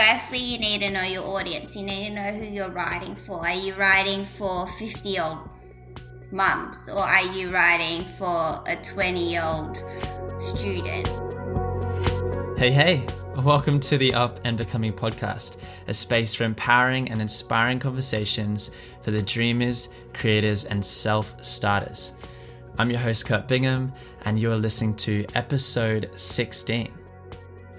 firstly, you need to know your audience. You need to know who you're writing for. Are you writing for 50 year old mums or are you writing for a 20 year old student? Hey, hey. Welcome to the Up and Becoming podcast, a space for empowering and inspiring conversations for the dreamers, creators, and self starters. I'm your host, Kurt Bingham, and you are listening to episode 16.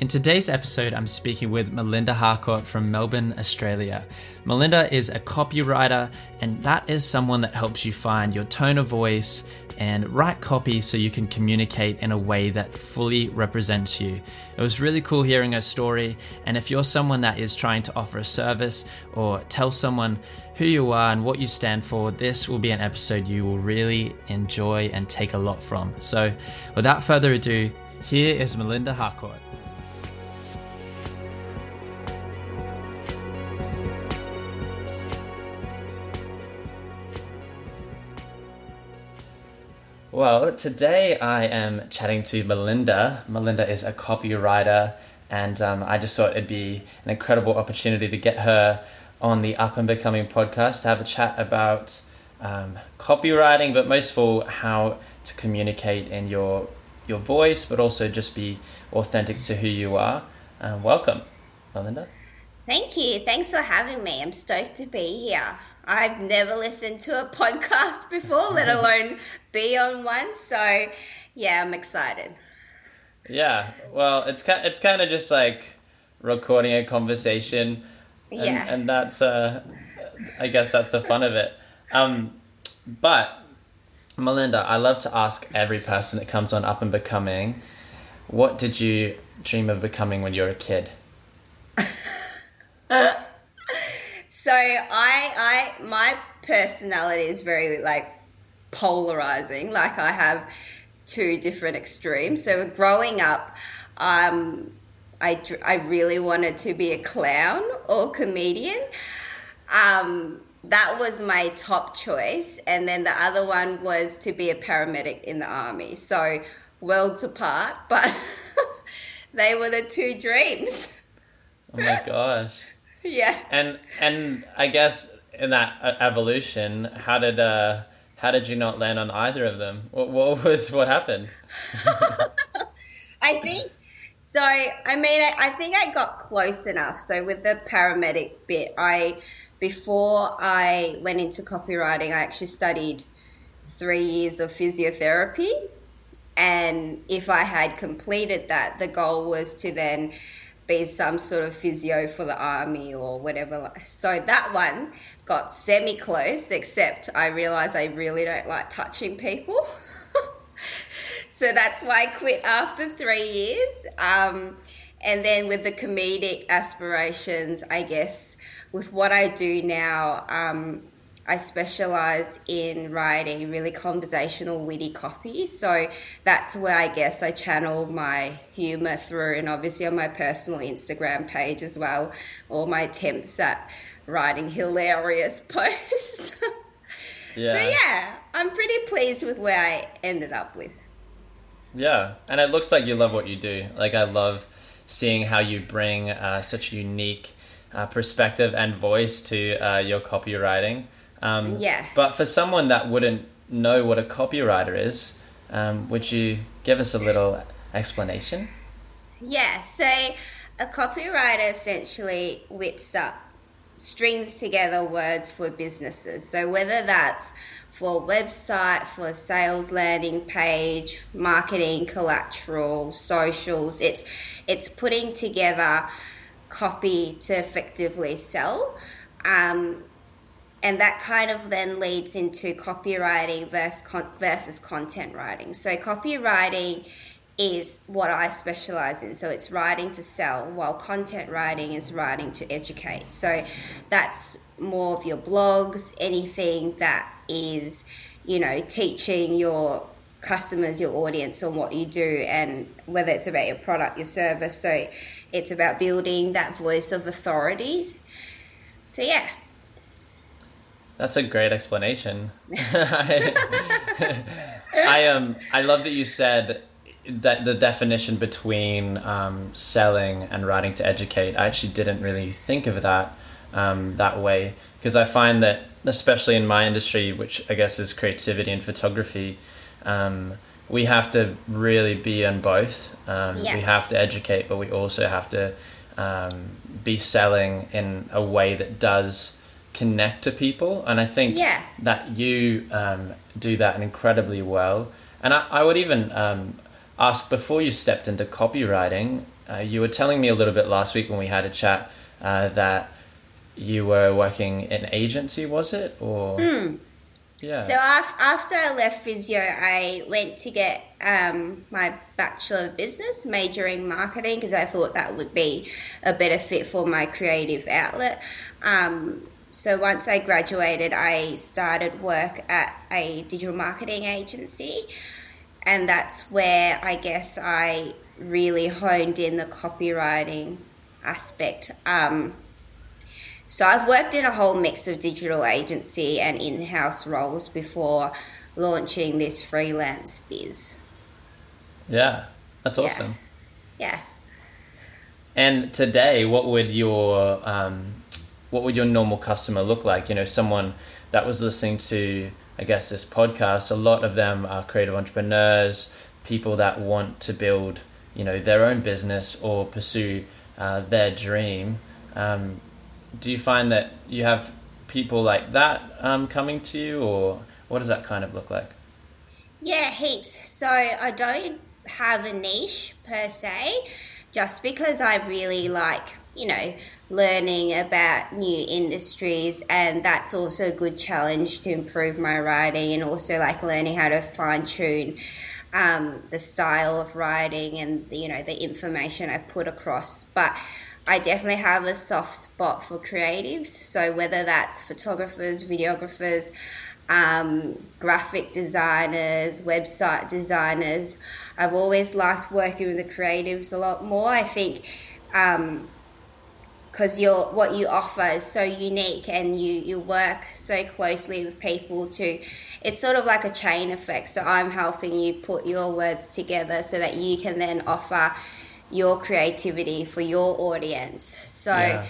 In today's episode, I'm speaking with Melinda Harcourt from Melbourne, Australia. Melinda is a copywriter, and that is someone that helps you find your tone of voice and write copy so you can communicate in a way that fully represents you. It was really cool hearing her story, and if you're someone that is trying to offer a service or tell someone who you are and what you stand for, this will be an episode you will really enjoy and take a lot from. So, without further ado, here is Melinda Harcourt. Well, today I am chatting to Melinda. Melinda is a copywriter, and um, I just thought it'd be an incredible opportunity to get her on the Up and Becoming podcast to have a chat about um, copywriting, but most of all, how to communicate in your your voice, but also just be authentic to who you are. Um, welcome, Melinda. Thank you. Thanks for having me. I'm stoked to be here. I've never listened to a podcast before, let alone be on one. So, yeah, I'm excited. Yeah, well, it's kind it's kind of just like recording a conversation. And, Yeah. and that's uh, I guess that's the fun of it. Um, but Melinda, I love to ask every person that comes on Up and Becoming, what did you dream of becoming when you were a kid? So I I my personality is very like polarizing. Like I have two different extremes. So growing up, um, I I really wanted to be a clown or comedian. Um, that was my top choice, and then the other one was to be a paramedic in the army. So worlds apart, but they were the two dreams. Oh my gosh. Yeah. And and I guess in that evolution, how did uh how did you not land on either of them? What, what was what happened? I think so. I mean, I, I think I got close enough. So with the paramedic bit, I before I went into copywriting, I actually studied three years of physiotherapy, and if I had completed that, the goal was to then be some sort of physio for the army or whatever. So that one got semi close, except I realized I really don't like touching people. so that's why I quit after three years. Um, and then with the comedic aspirations, I guess with what I do now, um, I specialize in writing really conversational, witty copy. So that's where I guess I channel my humor through, and obviously on my personal Instagram page as well, all my attempts at writing hilarious posts. Yeah. So yeah, I'm pretty pleased with where I ended up with. Yeah, and it looks like you love what you do. Like I love seeing how you bring uh, such a unique uh, perspective and voice to uh, your copywriting. Um, Yeah. But for someone that wouldn't know what a copywriter is, um, would you give us a little explanation? Yeah, so a copywriter essentially whips up, strings together words for businesses. So whether that's for a website, for a sales landing page, marketing, collateral, socials, it's it's putting together copy to effectively sell. Um, and that kind of then leads into copywriting versus, con- versus content writing. So copywriting is what I specialize in. So it's writing to sell, while content writing is writing to educate. So that's more of your blogs, anything that is, you know, teaching your customers, your audience on what you do and whether it's about your product, your service. So it's about building that voice of authority. So yeah. That's a great explanation. I, I um I love that you said that the definition between um, selling and writing to educate, I actually didn't really think of that um, that way because I find that especially in my industry, which I guess is creativity and photography, um, we have to really be on both. Um, yeah. We have to educate, but we also have to um, be selling in a way that does connect to people. And I think yeah. that you um, do that incredibly well. And I, I would even um, ask before you stepped into copywriting, uh, you were telling me a little bit last week when we had a chat uh, that you were working in agency, was it? Or. Mm. Yeah. So after I left physio, I went to get um, my bachelor of business, majoring marketing, because I thought that would be a better fit for my creative outlet. Um, so once I graduated, I started work at a digital marketing agency, and that's where I guess I really honed in the copywriting aspect. Um, so I've worked in a whole mix of digital agency and in-house roles before launching this freelance biz. Yeah, that's awesome. Yeah. yeah. And today, what would your um, what would your normal customer look like? You know, someone that was listening to, I guess, this podcast. A lot of them are creative entrepreneurs, people that want to build, you know, their own business or pursue uh, their dream. Um, do you find that you have people like that um, coming to you, or what does that kind of look like? Yeah, heaps. So I don't have a niche per se, just because I really like, you know, learning about new industries, and that's also a good challenge to improve my writing, and also like learning how to fine tune. Um, the style of writing and you know the information I put across, but I definitely have a soft spot for creatives. So whether that's photographers, videographers, um, graphic designers, website designers, I've always liked working with the creatives a lot more. I think because your what you offer is so unique and you you work so closely with people to it's sort of like a chain effect so i'm helping you put your words together so that you can then offer your creativity for your audience. So yeah.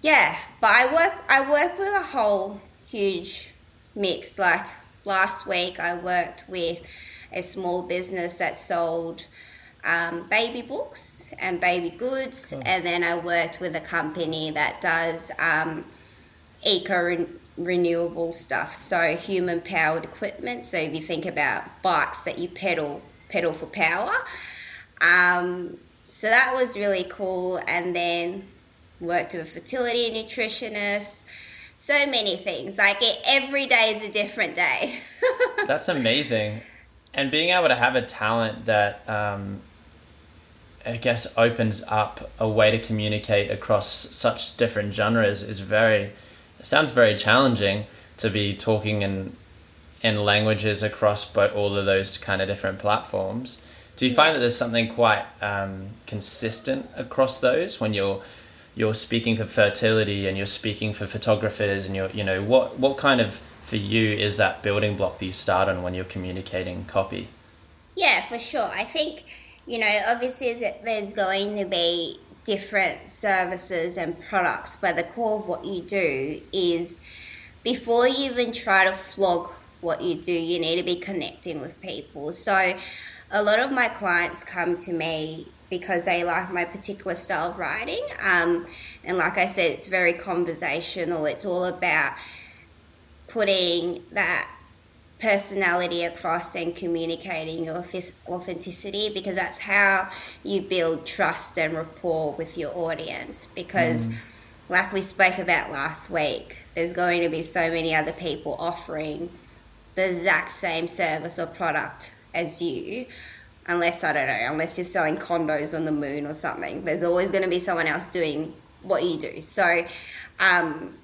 yeah, but I work I work with a whole huge mix. Like last week I worked with a small business that sold um, baby books and baby goods, cool. and then I worked with a company that does um, eco renewable stuff, so human powered equipment. So if you think about bikes that you pedal pedal for power, um, so that was really cool. And then worked with a fertility nutritionist. So many things. Like it, every day is a different day. That's amazing. And being able to have a talent that um, I guess opens up a way to communicate across such different genres is very sounds very challenging to be talking in in languages across but all of those kind of different platforms. Do you find that there's something quite um, consistent across those when you're you're speaking for fertility and you're speaking for photographers and you're you know what what kind of for you is that building block that you start on when you're communicating copy? Yeah, for sure. I think you know obviously there's going to be different services and products, but the core of what you do is before you even try to flog what you do, you need to be connecting with people. So a lot of my clients come to me because they like my particular style of writing. Um, and like I said, it's very conversational. It's all about putting that personality across and communicating your authenticity because that's how you build trust and rapport with your audience. Because, mm. like we spoke about last week, there's going to be so many other people offering the exact same service or product as you unless I don't know, unless you're selling condos on the moon or something. There's always going to be someone else doing what you do. So, um,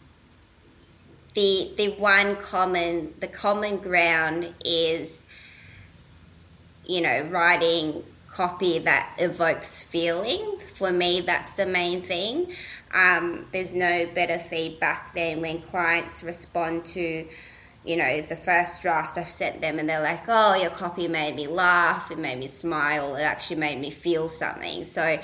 the the one common the common ground is, you know, writing copy that evokes feeling. For me, that's the main thing. Um, there's no better feedback than when clients respond to you know, the first draft I've sent them and they're like, oh, your copy made me laugh, it made me smile, it actually made me feel something. So,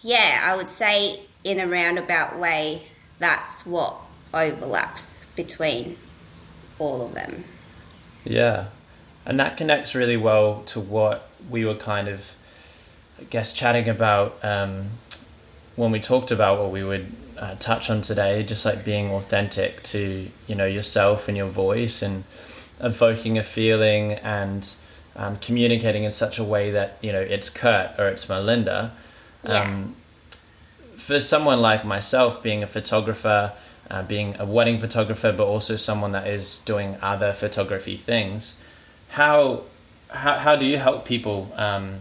yeah, I would say in a roundabout way, that's what overlaps between all of them. Yeah. And that connects really well to what we were kind of, I guess, chatting about um, when we talked about what we would uh, touch on today, just like being authentic to you know yourself and your voice, and evoking a feeling and um, communicating in such a way that you know it's Kurt or it's Melinda. Yeah. Um, for someone like myself, being a photographer, uh, being a wedding photographer, but also someone that is doing other photography things, how how, how do you help people um,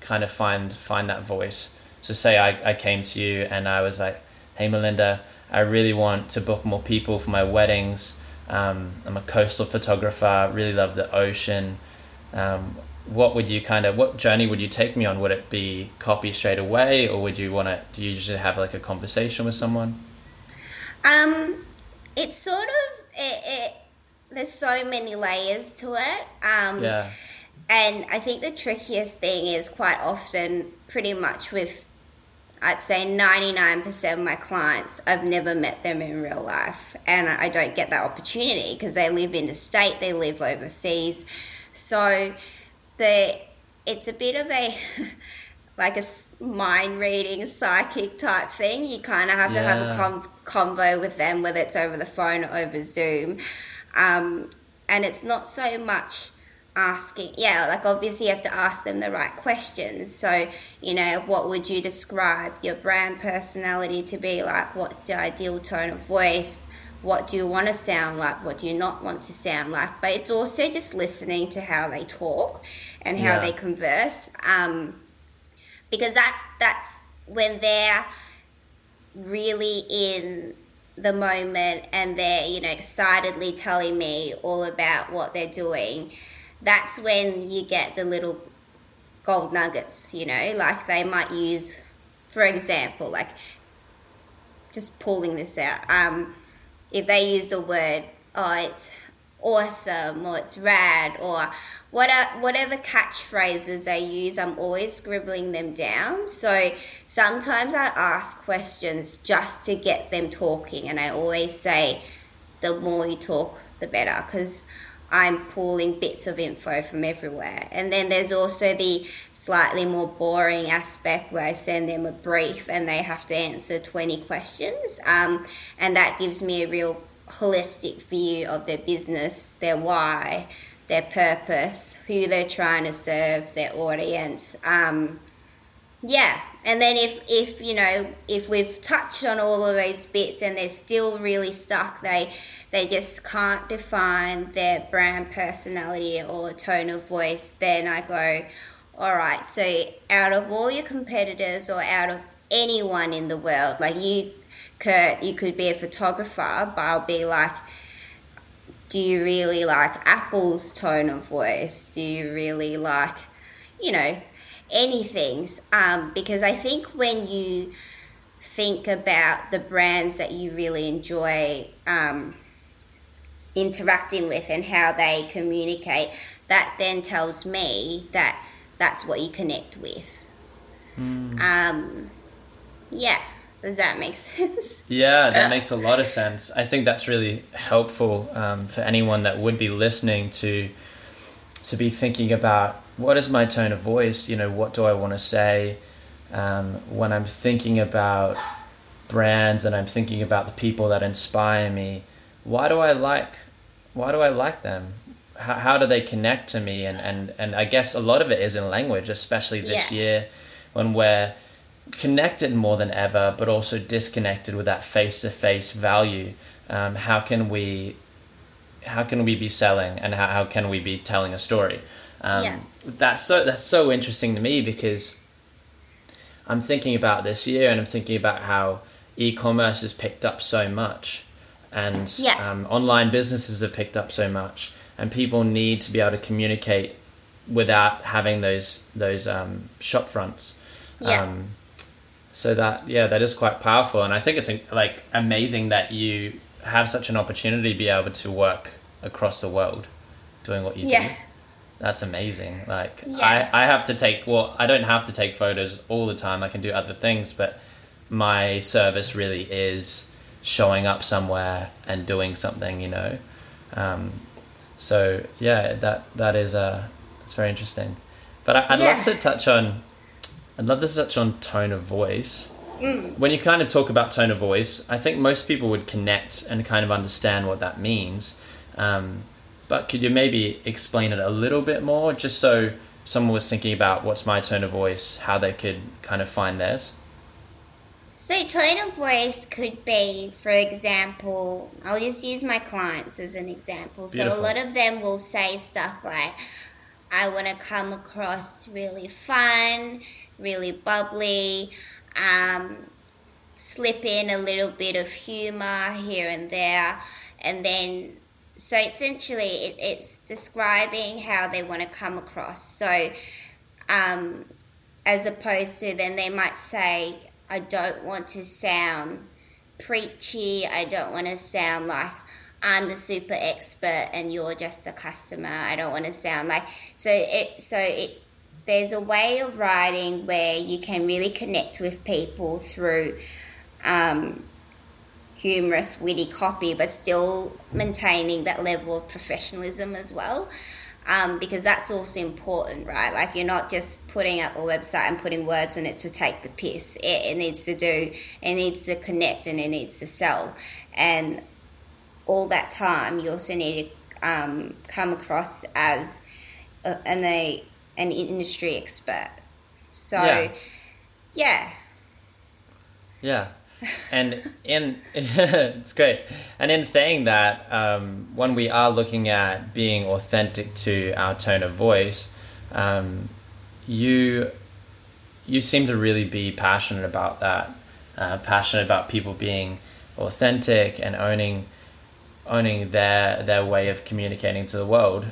kind of find find that voice? So say I, I came to you and I was like, hey Melinda, I really want to book more people for my weddings. Um, I'm a coastal photographer, really love the ocean. Um, what would you kind of what journey would you take me on? Would it be copy straight away, or would you want to? Do you usually have like a conversation with someone? Um, it's sort of it, it, there's so many layers to it. Um, Yeah, And I think the trickiest thing is quite often, pretty much with, I'd say 99% of my clients, I've never met them in real life. And I don't get that opportunity because they live in the state, they live overseas. So the, it's a bit of a, like a mind reading, psychic type thing. You kind of have to have a Yeah. con- convo with them, whether it's over the phone or over Zoom. Um, and it's not so much asking yeah like obviously you have to ask them the right questions so you know what would you describe your brand personality to be like what's the ideal tone of voice what do you want to sound like what do you not want to sound like but it's also just listening to how they talk and how Yeah. they converse um, because that's that's when they're really in the moment and they're you know excitedly telling me all about what they're doing that's when you get the little gold nuggets you know? Like they might use for example like just pulling this out um if they use the word oh it's awesome or it's rad or what whatever catchphrases they use i'm always scribbling them down. So sometimes i ask questions just to get them talking and i always say the more you talk the better because i'm pulling bits of info from everywhere. And then there's also the slightly more boring aspect where i send them a brief and they have to answer 20 questions um, and that gives me a real holistic view of their business, their why, their purpose, who they're trying to serve, their audience. Um, yeah, and then if if you know if we've touched on all of those bits and they're still really stuck, they they just can't define their brand personality or tone of voice. Then I go, all right. So out of all your competitors or out of anyone in the world, like you Kurt, you could be a photographer, but I'll be like, do you really like Apple's tone of voice? Do you really like, you know, anything? Um, because I think when you think about the brands that you really enjoy um, interacting with and how they communicate, that then tells me that that's what you connect with. Um, yeah. Does that make sense? Yeah, that makes a lot of sense. I think that's really helpful um, for anyone that would be listening to to be thinking about what is my tone of voice. You know, what do I want to say um, when I'm thinking about brands and I'm thinking about the people that inspire me. Why do I like? Why do I like them? How, how do they connect to me? And, and and I guess a lot of it is in language, especially this Yeah. year when we're connected more than ever, but also disconnected with that face to face value. Um, how can we how can we be selling and how, how can we be telling a story? Um, Yeah. That's so that's so interesting to me because I'm thinking about this year and I'm thinking about how e-commerce has picked up so much and Yeah. um, online businesses have picked up so much and people need to be able to communicate without having those those um, shop fronts. Yeah. So that yeah, that is quite powerful, and I think it's like amazing that you have such an opportunity to be able to work across the world doing what you Yeah. do. That's amazing. Like Yeah. I, I have to take well, I don't have to take photos all the time. I can do other things, but my service really is showing up somewhere and doing something, you know. Um, so yeah, that that is uh, it's very interesting. But I, I'd Yeah. love to touch on, I'd love to touch on tone of voice. When you kind of talk about tone of voice, I think most people would connect and kind of understand what that means. Um, but could you maybe explain it a little bit more, just so someone was thinking about what's my tone of voice, how they could kind of find theirs? So, tone of voice could be, for example, I'll just use my clients as an example. So, Beautiful. a lot of them will say stuff like, I want to come across really fun, really bubbly, um, slip in a little bit of humor here and there, and then so essentially it, it's describing how they want to come across. So, um, as opposed to then they might say, I don't want to sound preachy, I don't want to sound like I'm the super expert and you're just a customer. I don't want to sound like so it so it there's a way of writing where you can really connect with people through um, humorous, witty copy, but still maintaining that level of professionalism as well. Um, because that's also important, right? Like you're not just putting up a website and putting words on it to take the piss. It, it needs to do, it needs to connect and it needs to sell. And all that time, you also need to um, come across as a, an, a, an industry expert. So, Yeah. yeah. Yeah, and in it's great. And in saying that, um, when we are looking at being authentic to our tone of voice, um, you you seem to really be passionate about that. Uh, passionate about people being authentic and owning owning their their way of communicating to the world.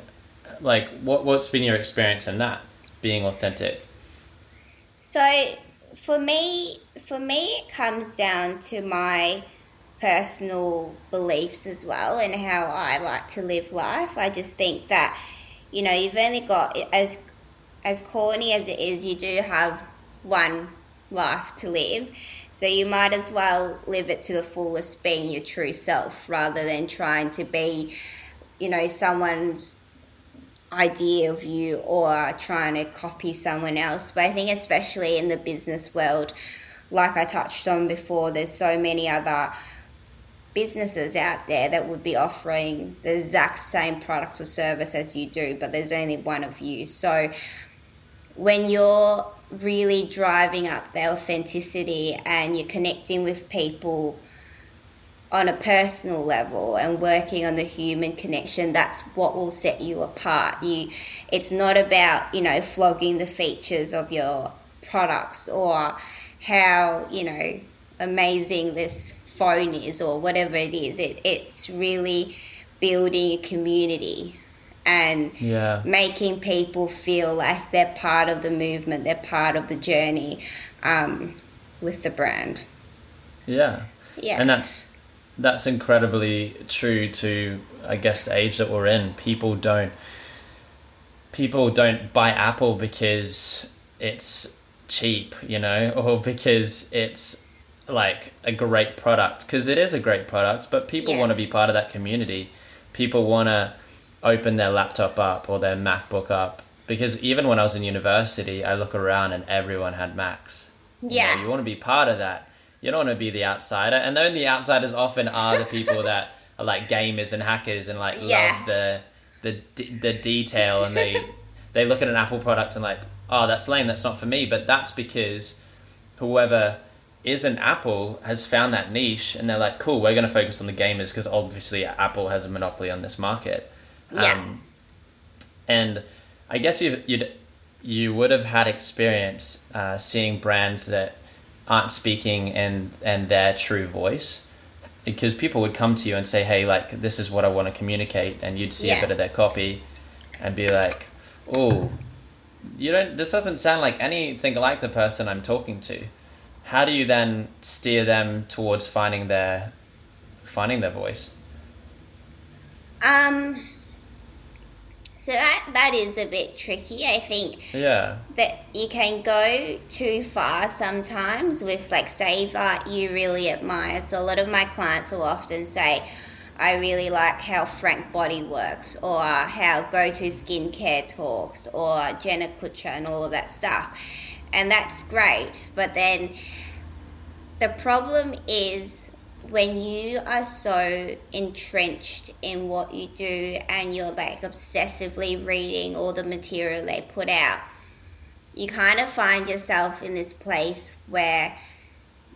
Like, what what's been your experience in that being authentic? So for me, for me, it comes down to my personal beliefs as well and how I like to live life. I just think that you know you've only got as as corny as it is, you do have one life to live. So you might as well live it to the fullest, being your true self, rather than trying to be, you know, someone's idea of you or trying to copy someone else. But I think, especially in the business world, like I touched on before, there's so many other businesses out there that would be offering the exact same product or service as you do, but there's only one of you. So when you're really driving up the authenticity and you're connecting with people on a personal level and working on the human connection that's what will set you apart you it's not about you know flogging the features of your products or how you know amazing this phone is or whatever it is it, it's really building a community and Yeah. making people feel like they're part of the movement they're part of the journey um, with the brand Yeah. yeah And that's that's incredibly true to I guess the age that we're in. People don't people don't buy Apple because it's cheap, you know, or because it's like a great product because it is a great product, but people Yeah. want to be part of that community. People want to open their laptop up or their MacBook up because even when I was in university, I look around and everyone had Macs. You know, Yeah. you want to be part of that. You don't want to be the outsider, and then the outsiders often are the people that are like gamers and hackers and like Yeah. love the the the detail, and they they look at an Apple product and like, oh, that's lame, that's not for me. But that's because whoever isn't Apple has found that niche, and they're like, cool, we're going to focus on the gamers because obviously Apple has a monopoly on this market. Yeah. Um, and I guess you you'd you would have had experience uh, seeing brands that aren't speaking and and their true voice because people would come to you and say hey like this is what i want to communicate and you'd see Yeah. a bit of their copy and be like oh you don't this doesn't sound like anything like the person i'm talking to how do you then steer them towards finding their finding their voice Um. So that that is a bit tricky. I think Yeah. that you can go too far sometimes with like save art you really admire. So a lot of my clients will often say, I really like how Frank Body works or how Go To Skincare talks or Jenna Kutcher and all of that stuff. And that's great. But then the problem is when you are so entrenched in what you do and you're like obsessively reading all the material they put out, you kind of find yourself in this place where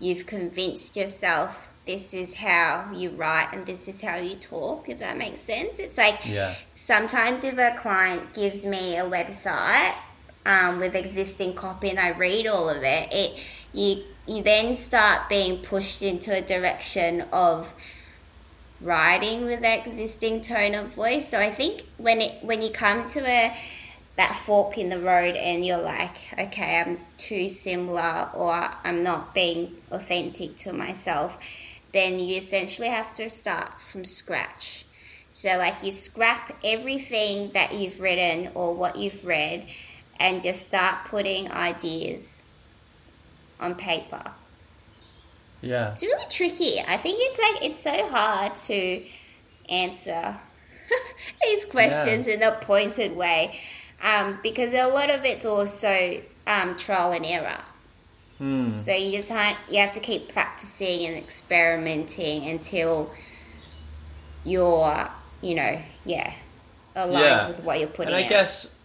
you've convinced yourself this is how you write and this is how you talk, if that makes sense. It's like Yeah. sometimes if a client gives me a website um, with existing copy and I read all of it, it you you then start being pushed into a direction of writing with that existing tone of voice. So I think when it when you come to a that fork in the road and you're like, okay, I'm too similar or I'm not being authentic to myself, then you essentially have to start from scratch. So, like, you scrap everything that you've written or what you've read and just start putting ideas on paper. Yeah. It's really tricky. I think it's like it's so hard to answer these questions in a pointed way um, because a lot of it's also um, trial and error. Hmm. So you just have, you have to keep practicing and experimenting until you're, you know, yeah, aligned Yeah. with what you're putting And I out. guess,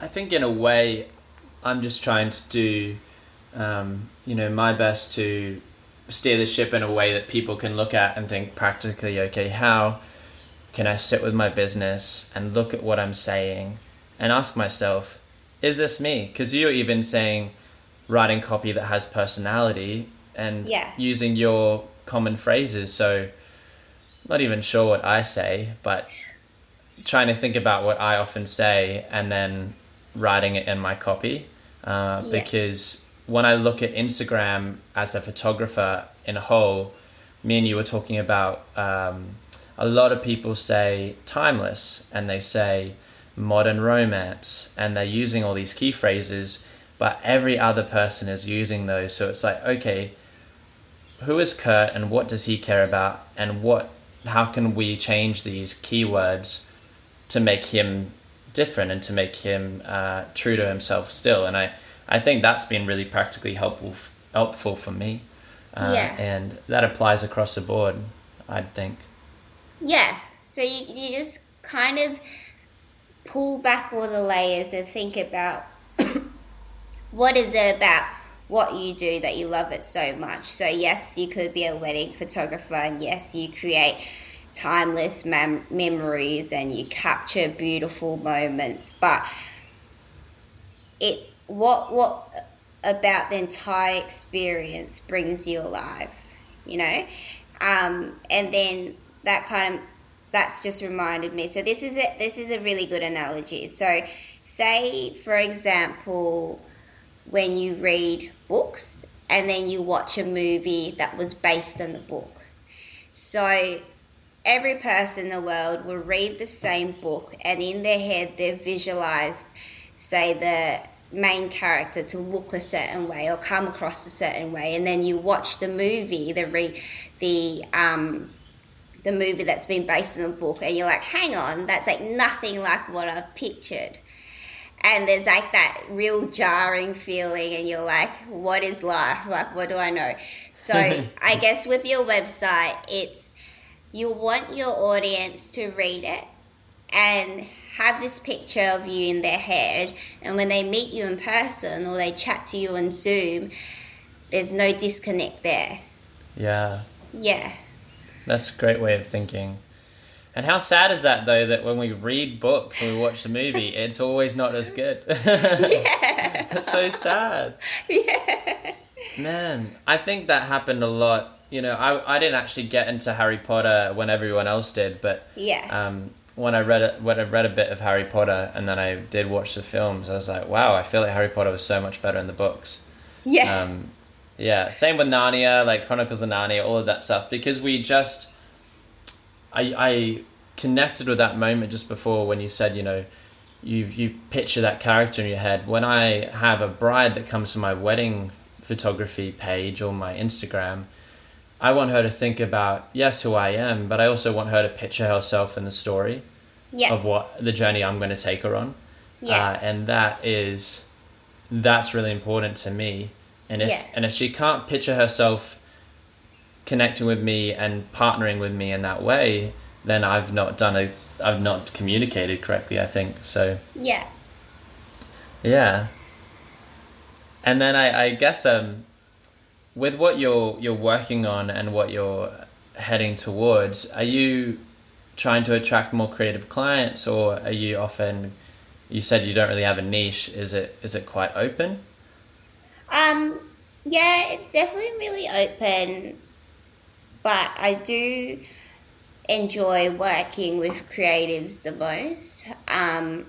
I think in a way, I'm just trying to do, um, you know, my best to steer the ship in a way that people can look at and think practically, okay, how can I sit with my business and look at what I'm saying and ask myself, is this me? Because you're even saying writing copy that has personality and Yeah. using your common phrases. So, not even sure what I say, but trying to think about what I often say and then writing it in my copy. Uh, Yeah. Because when I look at Instagram as a photographer in a whole, me and you were talking about um, a lot of people say timeless and they say modern romance and they're using all these key phrases, but every other person is using those. So it's like, okay, who is Kurt and what does he care about and what how can we change these keywords to make him different and to make him uh, true to himself still and I, I think that's been really practically helpful helpful for me uh, Yeah. and that applies across the board I'd think Yeah. So you, you just kind of pull back all the layers and think about what is it about what you do that you love it so much. So yes, you could be a wedding photographer, and yes, you create timeless mem- memories and you capture beautiful moments, but it what what about the entire experience brings you alive, you know? Um, and then that kind of that's just reminded me. So this is it this is a really good analogy. So say for example when you read books and then you watch a movie that was based on the book. So every person in the world will read the same book and in their head they've visualized say the main character to look a certain way or come across a certain way. And then you watch the movie the re- the um the movie that's been based on the book and you're like hang on that's like nothing like what I've pictured. And there's like that real jarring feeling and you're like what is life? Like what do i know? So i guess with your website it's you want your audience to read it and have this picture of you in their head. And when they meet you in person or they chat to you on zoom there's no disconnect there. Yeah. Yeah. That's a great way of thinking. And how sad is that though that when we read books and we watch the movie it's always not as good? Yeah. That's so sad. Yeah. Man, I think that happened a lot. You know, I, I didn't actually get into Harry Potter when everyone else did, but yeah um, when I read it, when I read a bit of Harry Potter and then I did watch the films, I was like, wow, I feel like Harry Potter was so much better in the books. yeah Um, yeah, same with Narnia, like Chronicles of Narnia, all of that stuff, because we just, I I connected with that moment just before when you said you know you you picture that character in your head. When I have a bride that comes to my wedding photography page or my Instagram, I want her to think about yes who I am, but I also want her to picture herself in the story Yeah. of what the journey I'm going to take her on. Yeah. Uh, and that is that's really important to me. And if Yeah. and if she can't picture herself connecting with me and partnering with me in that way, then I've not done a I've not communicated correctly, I think. So yeah. yeah. And then I, I guess um with what you're you're working on and what you're heading towards, are you trying to attract more creative clients or are you often you said you don't really have a niche, is it is it quite open? Um, yeah, it's definitely really open, but I do enjoy working with creatives the most. Um,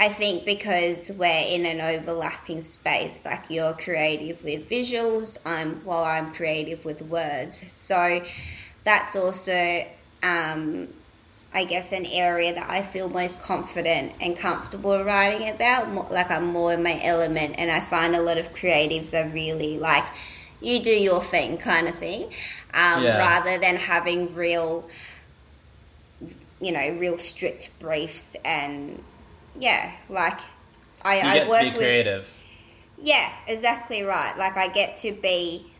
I think because we're in an overlapping space, like you're creative with visuals, I'm while I'm creative with words. So that's also, um, I guess, an area that I feel most confident and comfortable writing about. Like I'm more in my element, and I find a lot of creatives are really like, you do your thing kind of thing, um, Yeah. rather than having real, you know, real strict briefs and yeah, like I, You I get work to be with creative. yeah, exactly right. Like I get to be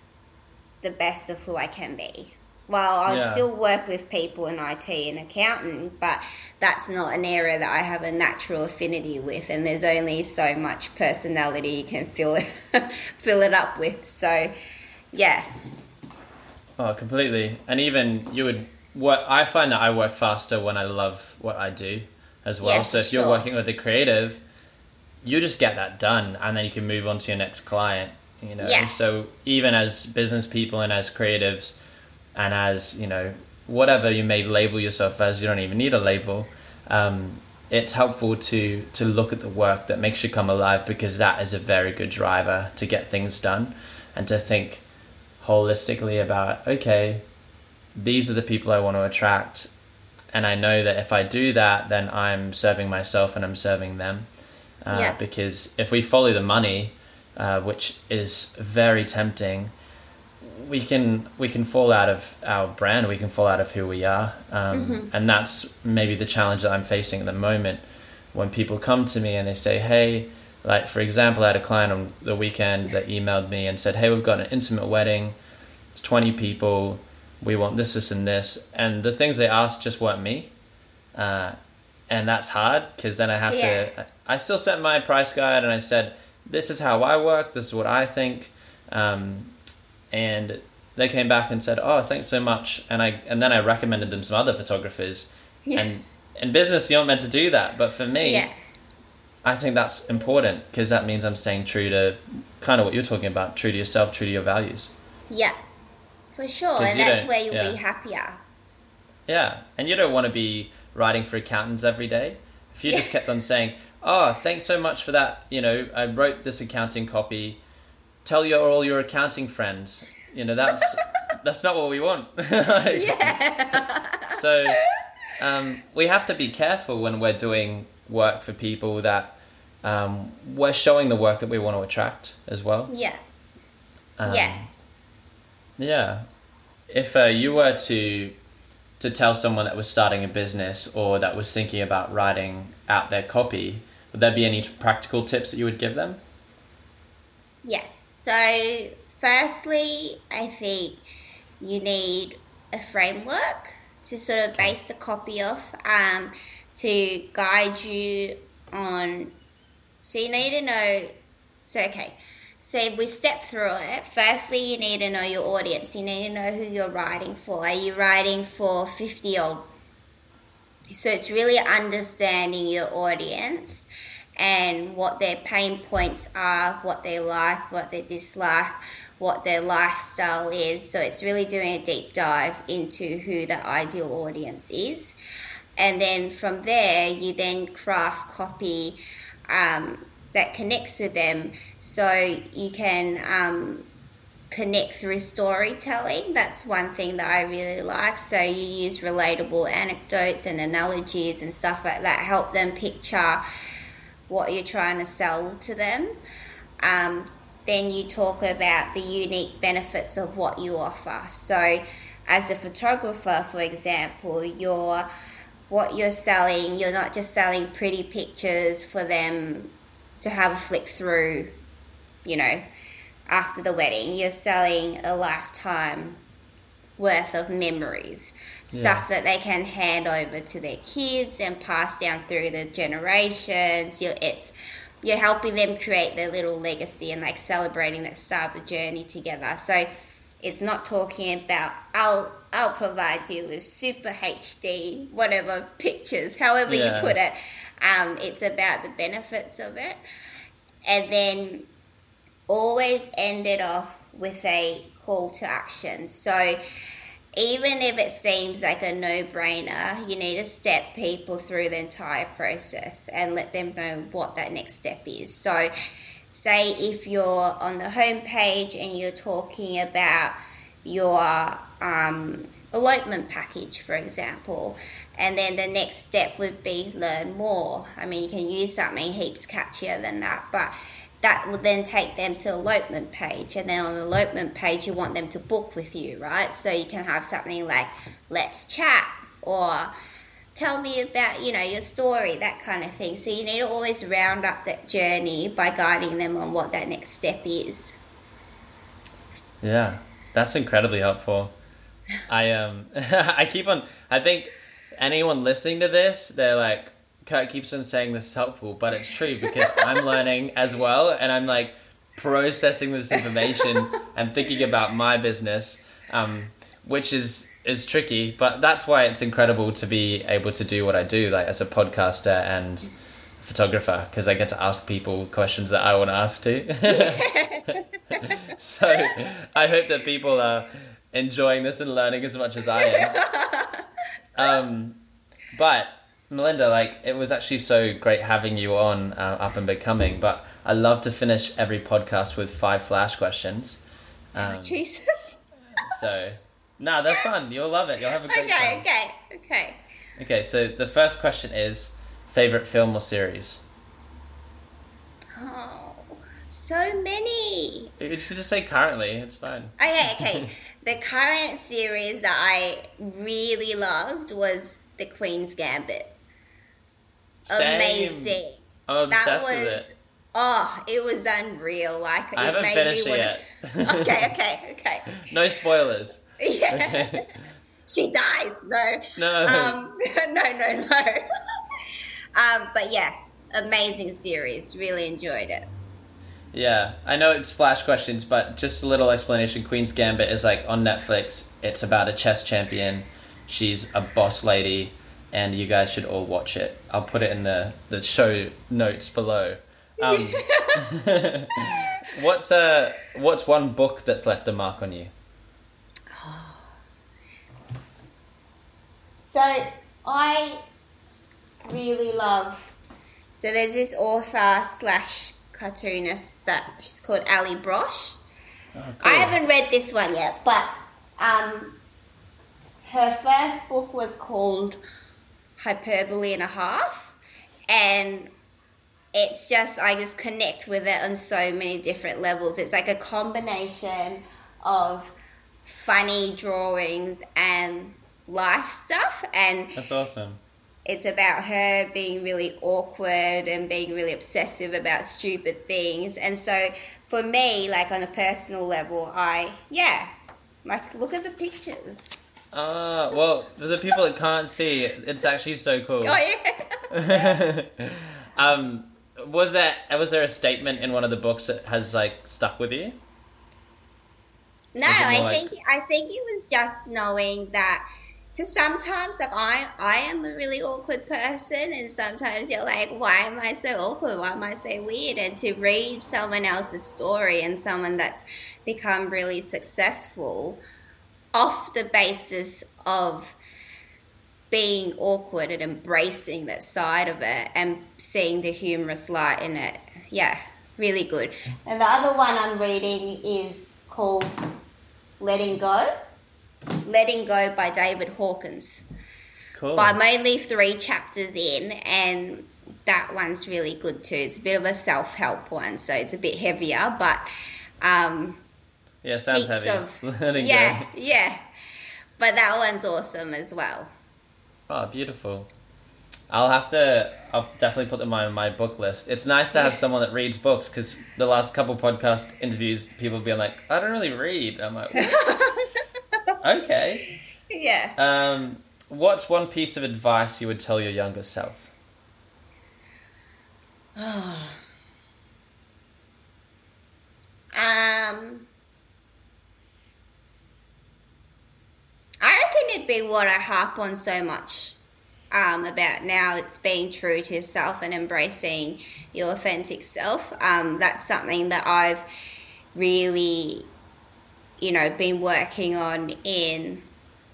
the best of who I can be. Well, I Yeah. still work with people in IT and accounting, but that's not an area that I have a natural affinity with, and there's only so much personality you can fill it, fill it up with. So, yeah, Oh, completely. And even you would what I find that I work faster when I love what I do as well. Yeah, so if you're working with a creative, you just get that done and then you can move on to your next client, you know. Yeah. So even as business people and as creatives and as, you know, whatever you may label yourself as, you don't even need a label. Um, it's helpful to to look at the work that makes you come alive because that is a very good driver to get things done and to think holistically about okay these are the people i want to attract and i know that if i do that then i'm serving myself and i'm serving them. Uh, Yeah. because if we follow the money uh, which is very tempting we can we can fall out of our brand we can fall out of who we are. Um, and that's maybe the challenge that i'm facing at the moment. When people come to me and they say hey like for example i had a client on the weekend that emailed me and said hey we've got an intimate wedding. It's 20 people we want this this and this and the things they asked just weren't me uh, and that's hard because then i have Yeah. to i still sent my price guide and i said this is how i work this is what i think um, and they came back and said, "Oh, thanks so much." And I and then I recommended them some other photographers. Yeah. And in business, you're not meant to do that, but for me, yeah, I think that's important because that means I'm staying true to kind of what you're talking about, true to yourself, true to your values. yeah, for sure, And that's where you'll yeah. be happier. Yeah, and you don't want to be writing for accountants every day. If you just kept on saying, "Oh, thanks so much for that," you know, I wrote this accounting copy. Tell your all your accounting friends. You know, that's that's not what we want. Like, so um, we have to be careful when we're doing work for people that um, we're showing the work that we want to attract as well. Yeah, Um, yeah. Yeah. If uh, you were to to tell someone that was starting a business or that was thinking about writing out their copy, would there be any practical tips that you would give them? Yes. So, firstly, I think you need a framework to sort of base the copy off um, to guide you on. So, you need to know. So, okay. So, if we step through it, firstly, you need to know your audience. You need to know who you're writing for. Are you writing for 50 year old so it's really understanding your audience and what their pain points are, what they like, what they dislike, what their lifestyle is. So it's really doing a deep dive into who the ideal audience is. And then from there, you then craft copy um, that connects with them so you can um, connect through storytelling. That's one thing that I really like. So you use relatable anecdotes and analogies and stuff like that, help them picture what you're trying to sell to them. Um, then you talk about the unique benefits of what you offer. So, as a photographer, for example, you're what you're selling, you're not just selling pretty pictures for them to have a flick through, you know, after the wedding. You're selling a lifetime worth of memories, yeah. stuff that they can hand over to their kids and pass down through the generations. You're, it's you're helping them create their little legacy and like celebrating that start of the journey together. So it's not talking about I'll I'll provide you with super HD whatever pictures, however yeah. you put it. Um, it's about the benefits of it, and then always end it off with a call to action. So even if it seems like a no brainer, you need to step people through the entire process and let them know what that next step is. So, say if you're on the home page and you're talking about your um, elopement package, for example, and then the next step would be learn more. I mean, you can use something heaps catchier than that, but that would then take them to elopement page. And then on the elopement page you want them to book with you right? So you can have something like let's chat or tell me about you know your story that kind of thing. So you need to always round up that journey by guiding them on what that next step is. Yeah that's incredibly helpful i um i keep on i think anyone listening to this they're like Kurt keeps on saying this is helpful, but it's true because I'm learning as well, and I'm like processing this information and thinking about my business, um, which is is tricky. But that's why it's incredible to be able to do what I do, like as a podcaster and photographer, because I get to ask people questions that I want to ask too. so I hope that people are enjoying this and learning as much as I am. Um, but Melinda, like it was actually so great having you on uh, Up and Becoming, but I love to finish every podcast with five flash questions. Um, oh, Jesus. so, no, they're fun. You'll love it. You'll have a great okay, time. Okay, okay, okay. So the first question is favorite film or series. Oh, so many. You should just say currently. It's fine. Okay, okay. the current series that I really loved was The Queen's Gambit. Same. amazing. I'm obsessed that was, with it. Oh, it was unreal. Like I haven't finished it yet. okay, okay, okay. no spoilers. Yeah. she dies. No. No. Um, no, no, no. um, but yeah, amazing series. Really enjoyed it. Yeah, I know it's flash questions, but just a little explanation. Queen's Gambit is like on Netflix. It's about a chess champion. She's a boss lady and you guys should all watch it. I'll put it in the, the show notes below. Um, what's uh what's one book that's left a mark on you? So I really love. So there's this author slash cartoonist that she's called Allie Brosh. Oh, cool. I haven't read this one yet, but um, her first book was called hyperbole and a half. And it's just, I just connect with it on so many different levels. It's like a combination of funny drawings and life stuff. And that's awesome. It's about her being really awkward and being really obsessive about stupid things. And so for me, like on a personal level, I, yeah, like look at the pictures. Ah, uh, well, for the people that can't see, it's actually so cool. Oh yeah. um, was that was there a statement in one of the books that has like stuck with you? No, I like... think I think it was just knowing that because sometimes like I I am a really awkward person, and sometimes you're like, why am I so awkward? Why am I so weird? And to read someone else's story and someone that's become really successful off the basis of being awkward and embracing that side of it and seeing the humorous light in it. Yeah, really good. And the other one I'm reading is called Letting Go. Letting Go by David Hawkins. Cool. But I'm only three chapters in, and that one's really good too. It's a bit of a self help one, so it's a bit heavier, but um, yeah, sounds heavy. of Letting yeah, go. yeah. But that one's awesome as well. Oh, beautiful. I'll have to. I'll definitely put them on my book list. It's nice to have someone that reads books because the last couple podcast interviews, people have been like, "I don't really read." I'm like, "What?" okay. Yeah. Um, what's one piece of advice you would tell your younger self? Um, I reckon it'd be what I harp on so much um, about now. It's being true to yourself and embracing your authentic self. Um, that's something that I've really, you know, been working on in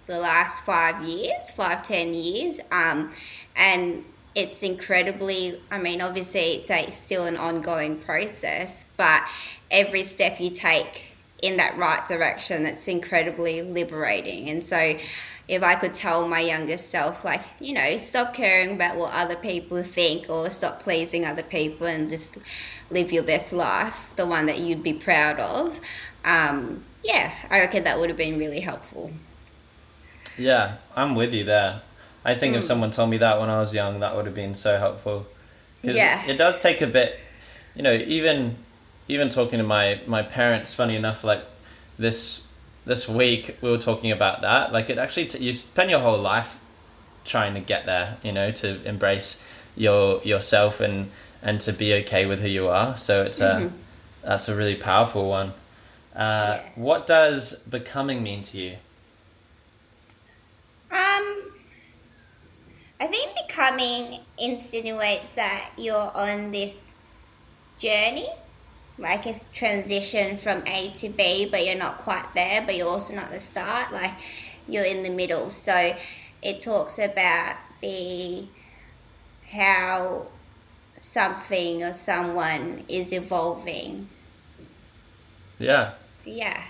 the last five years, five, ten years. Um, and it's incredibly, I mean, obviously it's a, still an ongoing process, but every step you take in that right direction, that's incredibly liberating. And so, if I could tell my younger self, like, you know, stop caring about what other people think or stop pleasing other people and just live your best life, the one that you'd be proud of, um, yeah, I reckon that would have been really helpful. Yeah, I'm with you there. I think if someone told me that when I was young, that would have been so helpful. Because Yeah. it does take a bit, you know, even even talking to my my parents. Funny enough, like this this week we were talking about that. Like it actually, t- you spend your whole life trying to get there. You know, to embrace your yourself and and to be okay with who you are. So it's a that's a really powerful one. Uh, Yeah. What does becoming mean to you? Um, I think becoming insinuates that you're on this journey, like a transition from A to B, but you're not quite there, but you're also not the start, like you're in the middle. So it talks about the how something or someone is evolving. Yeah. Yeah.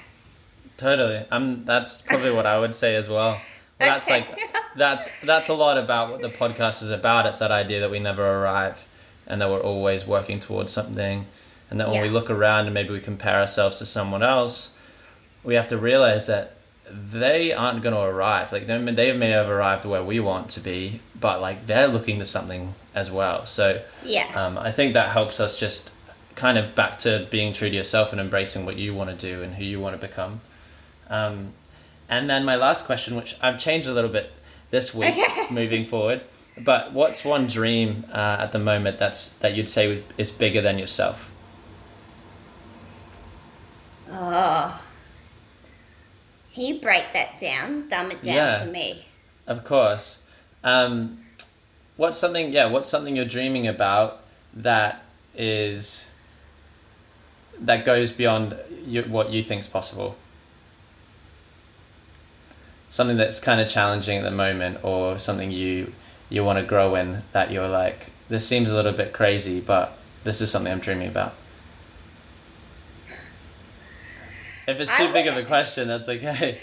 Totally. Um, that's probably what I would say as well. Well, That's Okay. like that's that's a lot about what the podcast is about. It's that idea that we never arrive, and that we're always working towards something, and that when we look around and maybe we compare ourselves to someone else, we have to realize that they aren't going to arrive. Like they they may have arrived where we want to be, but like they're looking to something as well. So Yeah. um, I think that helps us just kind of back to being true to yourself and embracing what you want to do and who you want to become. Um, and then my last question, which I've changed a little bit this week moving forward, but what's one dream uh, at the moment that's that you'd say is bigger than yourself? Oh. Can you break that down? Dumb it down Yeah. for me. Of course. Um, what's something? Yeah, what's something you're dreaming about that is that goes beyond you, what you think's possible? Something that's kind of challenging at the moment, or something you you want to grow in that you're like, this seems a little bit crazy, but this is something I'm dreaming about. If it's too I big of a question, that's okay.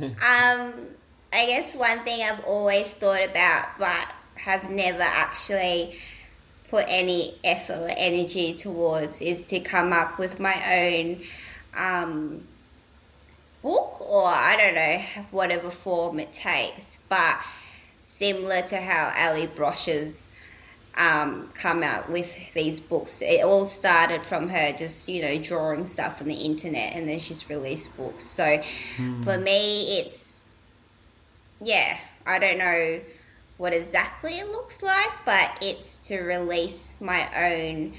Um, I guess one thing I've always thought about, but have never actually put any effort or energy towards, is to come up with my own um, book, or I don't know, whatever form it takes. But similar to how Allie Brosh's um, come out with these books. It all started from her just, you know, drawing stuff on the internet and then she's released books. So for me, it's, yeah, I don't know what exactly it looks like, but it's to release my own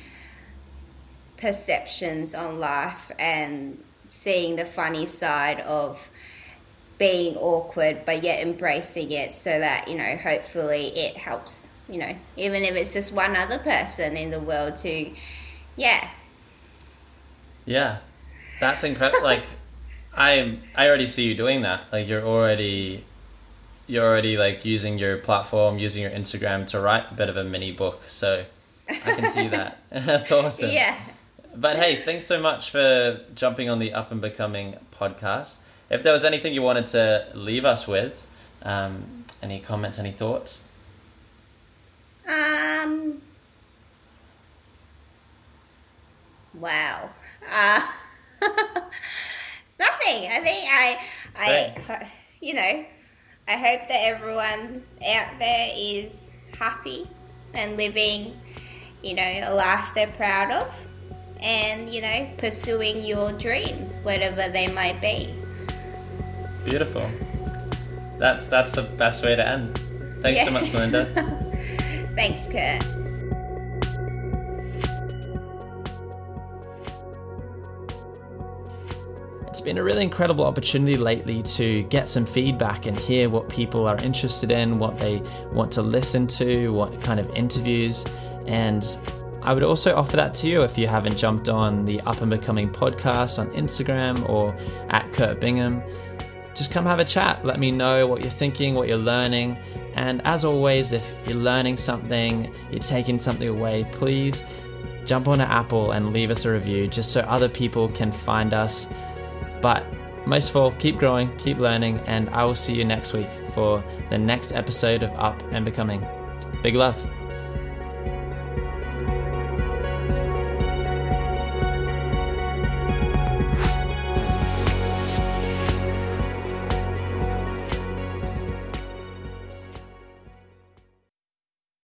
perceptions on life and seeing the funny side of being awkward but yet embracing it so that you know hopefully it helps you know even if it's just one other person in the world to yeah Yeah, that's incredible. like, I I already see you doing that. Like, you're already you're already like using your platform, using your Instagram to write a bit of a mini book. So I can see that. that's awesome. yeah but hey, thanks so much for jumping on the Up and Becoming podcast. If there was anything you wanted to leave us with, um, any comments, any thoughts? Um. Wow. Uh, nothing. I think I, I, you know, I hope that everyone out there is happy and living, you know, a life they're proud of, and you know, pursuing your dreams, whatever they might be. Beautiful. That's that's the best way to end. Thanks yeah. so much, Melinda. Thanks, Kurt. It's been a really incredible opportunity lately to get some feedback and hear what people are interested in, what they want to listen to, what kind of interviews. And I would also offer that to you if you haven't jumped on the Up and Becoming podcast on Instagram or at Kurt Bingham just come have a chat. Let me know what you're thinking, what you're learning. And as always, if you're learning something, you're taking something away, please jump onto Apple and leave us a review just so other people can find us. But most of all, keep growing, keep learning, and I will see you next week for the next episode of Up and Becoming. Big love.